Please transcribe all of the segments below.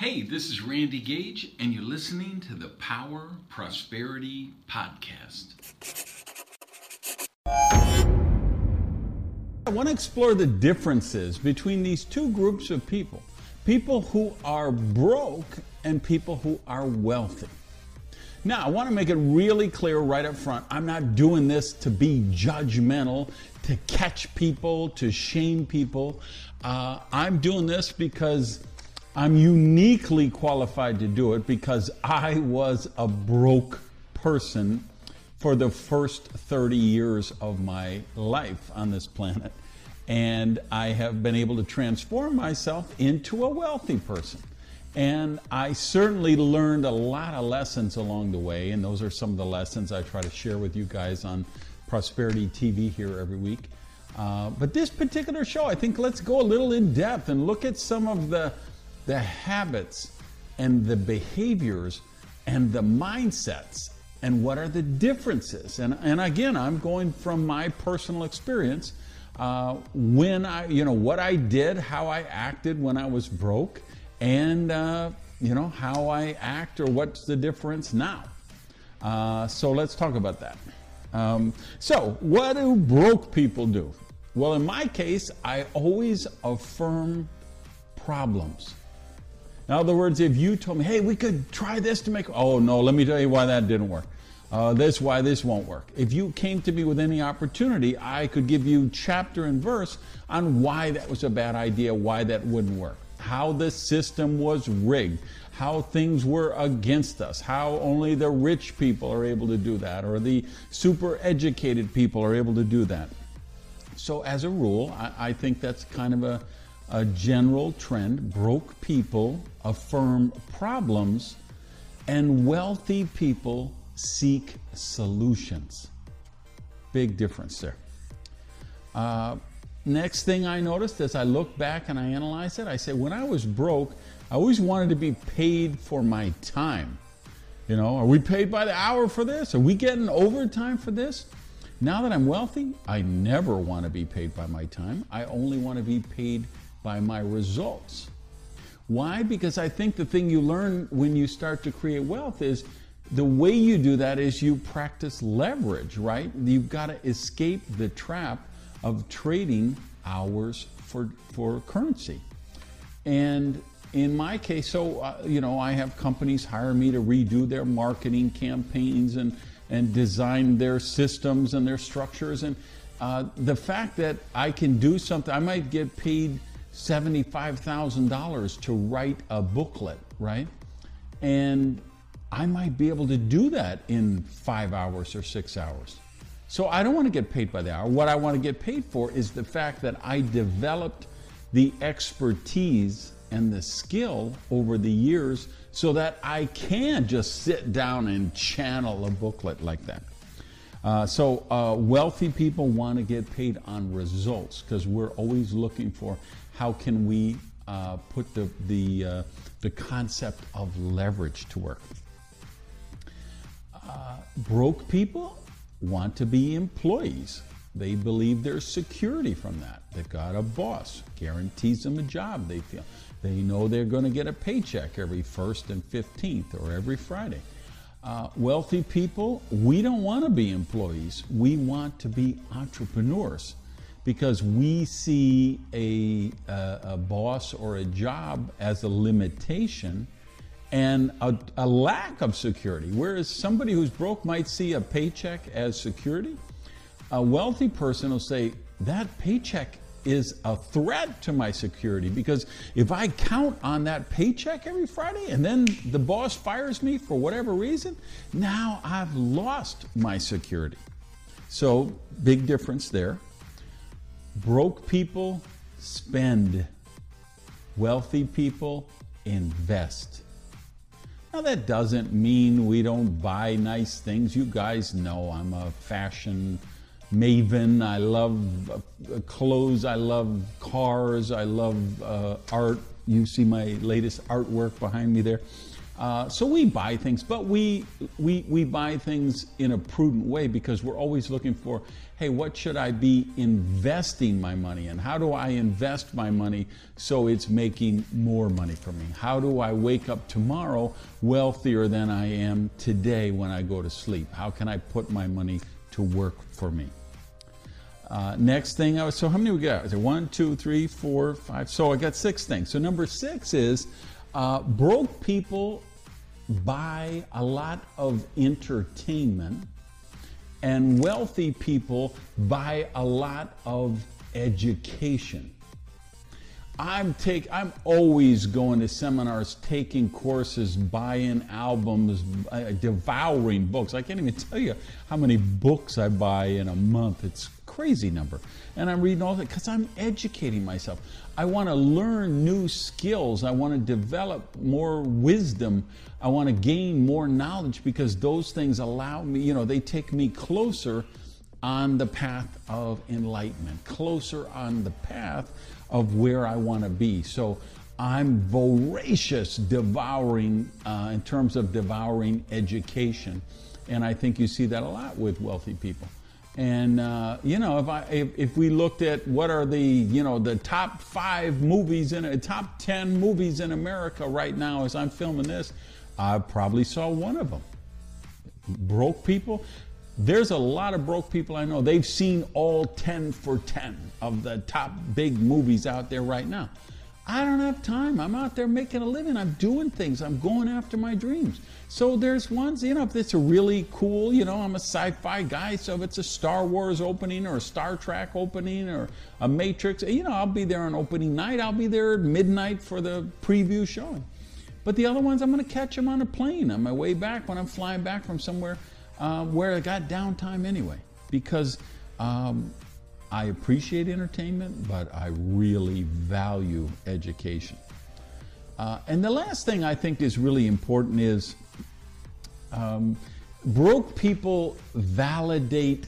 Hey, this is Randy Gage, and you're listening to the Power Prosperity Podcast. I want to explore the differences between these two groups of people people who are broke and people who are wealthy. Now, I want to make it really clear right up front I'm not doing this to be judgmental, to catch people, to shame people. Uh, I'm doing this because I'm uniquely qualified to do it because I was a broke person for the first 30 years of my life on this planet. And I have been able to transform myself into a wealthy person. And I certainly learned a lot of lessons along the way. And those are some of the lessons I try to share with you guys on Prosperity TV here every week. Uh, but this particular show, I think let's go a little in depth and look at some of the the habits and the behaviors and the mindsets and what are the differences. And, and again, I'm going from my personal experience uh, when I, you know, what I did, how I acted when I was broke, and, uh, you know, how I act or what's the difference now. Uh, so let's talk about that. Um, so, what do broke people do? Well, in my case, I always affirm problems. In other words, if you told me, hey, we could try this to make, oh no, let me tell you why that didn't work. Uh, this why this won't work. If you came to me with any opportunity, I could give you chapter and verse on why that was a bad idea, why that wouldn't work, how the system was rigged, how things were against us, how only the rich people are able to do that, or the super educated people are able to do that. So, as a rule, I, I think that's kind of a a general trend. Broke people affirm problems, and wealthy people seek solutions. Big difference there. Uh, next thing I noticed as I look back and I analyze it, I say, when I was broke, I always wanted to be paid for my time. You know, are we paid by the hour for this? Are we getting overtime for this? Now that I'm wealthy, I never want to be paid by my time. I only want to be paid by my results. Why? Because I think the thing you learn when you start to create wealth is the way you do that is you practice leverage, right? You've got to escape the trap of trading hours for, for currency. And in my case, so, uh, you know, I have companies hire me to redo their marketing campaigns and, and design their systems and their structures. And uh, the fact that I can do something, I might get paid $75,000 to write a booklet, right? And I might be able to do that in five hours or six hours. So I don't want to get paid by the hour. What I want to get paid for is the fact that I developed the expertise and the skill over the years so that I can just sit down and channel a booklet like that. Uh, so, uh, wealthy people want to get paid on results because we're always looking for how can we uh, put the, the, uh, the concept of leverage to work. Uh, broke people want to be employees. They believe there's security from that. They've got a boss, guarantees them a job, they feel. They know they're going to get a paycheck every 1st and 15th or every Friday. Uh, wealthy people, we don't want to be employees. We want to be entrepreneurs because we see a, a, a, boss or a job as a limitation and a, a, lack of security. Whereas somebody who's broke might see a paycheck as security, a wealthy person will say, That paycheck is a threat to my security because if I count on that paycheck every Friday and then the boss fires me for whatever reason, now I've lost my security. So, big difference there. Broke people spend, wealthy people invest. Now, that doesn't mean we don't buy nice things. You guys know I'm a fashion maven. I love uh, clothes. I love cars. I love uh, art. You see my latest artwork behind me there. Uh, so we buy things, but we, we, we buy things in a prudent way because we're always looking for, hey, what should I be investing my money in? How do I invest my money so it's making more money for me? How do I wake up tomorrow wealthier than I am today when I go to sleep? How can I put my money to work for me? Uh, next thing, I was, so how many we got? Is it one, two, three, four, five? So I got six things. So number six is uh, broke people buy a lot of entertainment, and wealthy people buy a lot of education. I'm take I'm always going to seminars, taking courses, buying albums, uh, devouring books. I can't even tell you how many books I buy in a month. It's crazy number. And I'm reading all that because I'm educating myself. I want to learn new skills. I want to develop more wisdom. I want to gain more knowledge because those things allow me, you know, they take me closer on the path of enlightenment, closer on the path of where I want to be. So I'm voracious devouring uh, in terms of devouring education. And I think you see that a lot with wealthy people. And uh, you know, if I if, if, we looked at what are the you know the top five movies in a top ten movies in America right now as I'm filming this, I probably saw one of them. Broke people. There's a lot of broke people I know. They've seen all 10 for 10 of the top big movies out there right now. I don't have time. I'm out there making a living. I'm doing things. I'm going after my dreams. So there's ones, you know, if it's a really cool, you know, I'm a sci fi guy. So if it's a Star Wars opening or a Star Trek opening or a Matrix, you know, I'll be there on opening night. I'll be there at midnight for the preview showing. But the other ones, I'm going to catch them on a plane on my way back when I'm flying back from somewhere um, where I got downtime anyway, because um, I appreciate entertainment, but I really value education. Uh, and the last thing I think is really important is um, broke people validate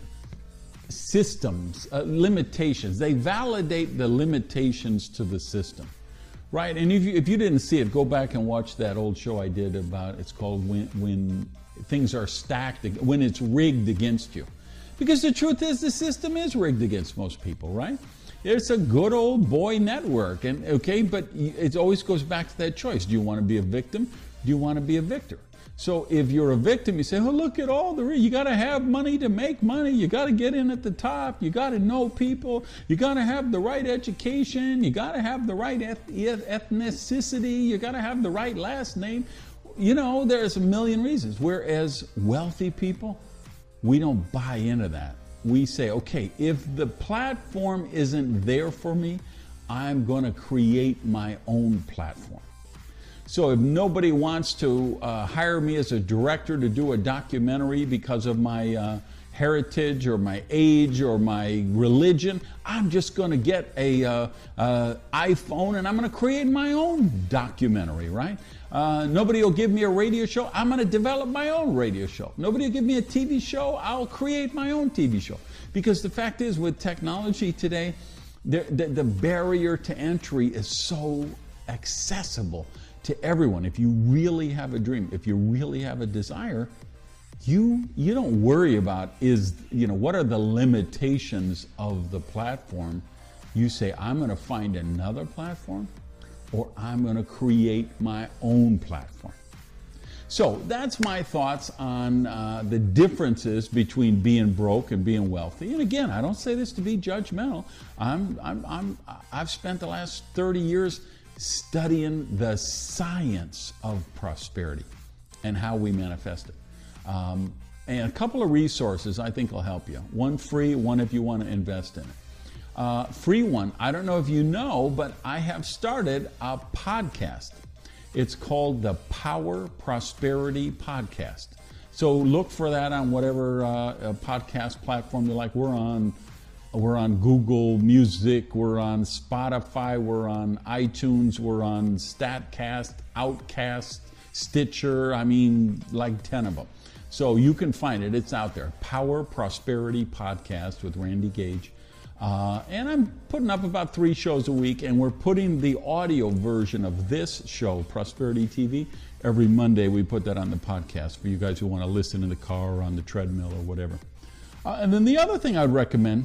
systems, uh, limitations. They validate the limitations to the system. Right, and if you, if you didn't see it, go back and watch that old show I did about. It's called when when things are stacked, when it's rigged against you. Because the truth is, the system is rigged against most people, right? It's a good old boy network, and okay, but it always goes back to that choice. Do you want to be a victim? Do you want to be a victor? So if you're a victim, you say, "Oh, look at all the you got to have money to make money. You got to get in at the top. You got to know people. You got to have the right education. You got to have the right ethnicity. You got to have the right last name." you know, there's a million reasons. Whereas wealthy people, we don't buy into that. We say, okay, if the platform isn't there for me, I'm going to create my own platform. So if nobody wants to uh, hire me as a director to do a documentary because of my uh, heritage or my age or my religion. I'm just going to get a uh, uh, iPhone and I'm going to create my own documentary, right? Uh, nobody will give me a radio show. I'm going to develop my own radio show. Nobody will give me a TV show. I'll create my own TV show. Because the fact is, with technology today, the, the, the barrier to entry is so accessible to everyone. If you really have a dream, if you really have a desire, you you don't worry about is you know what are the limitations of the platform? You say i'm going to find another platform or i'm going to create my own platform. So that's my thoughts on uh, the differences between being broke and being wealthy. And again i don't say this to be judgmental. I'm i'm, I'm i've spent the last 30 years studying the science of prosperity and how we manifest it um, and a couple of resources I think will help you. One free, one if you want to invest in it. Uh, free one, I don't know if you know, but I have started a podcast. It's called the Power Prosperity Podcast. So look for that on whatever uh, podcast platform you like. We're on we're on Google Music, we're on Spotify, we're on iTunes, we're on Statcast, Outcast, Stitcher, I mean, like 10 of them. So you can find it, it's out there. Power Prosperity Podcast with Randy Gage. Uh, and I'm putting up about three shows a week, and we're putting the audio version of this show, Prosperity TV, every Monday. We put that on the podcast for you guys who want to listen in the car or on the treadmill or whatever. Uh, and then the other thing I'd recommend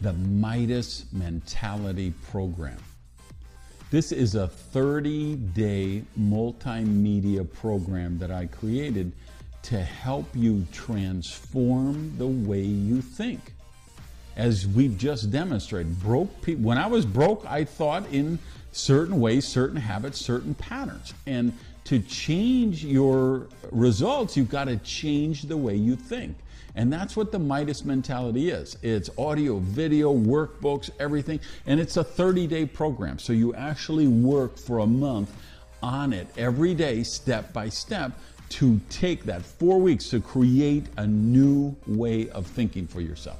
the Midas Mentality Program. This is a 30 day multimedia program that I created to help you transform the way you think as we've just demonstrated. Broke people. When I was broke, I thought in certain ways, certain habits, certain patterns. And to change your results, you've got to change the way you think. And that's what the Midas mentality is. It's audio, video, workbooks, everything. And it's a 30 day program. So you actually work for a month on it every day, step by step, to take that four weeks to create a new way of thinking for yourself.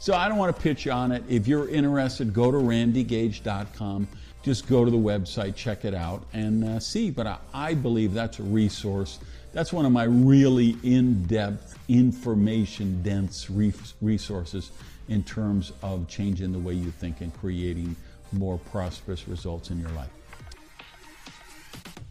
So I don't want to pitch on it. If you're interested, go to randygage.com. Just go to the website, check it out, and uh, see. But I, I believe that's a resource. That's one of my really in depth, information dense resources in terms of changing the way you think and creating more prosperous results in your life.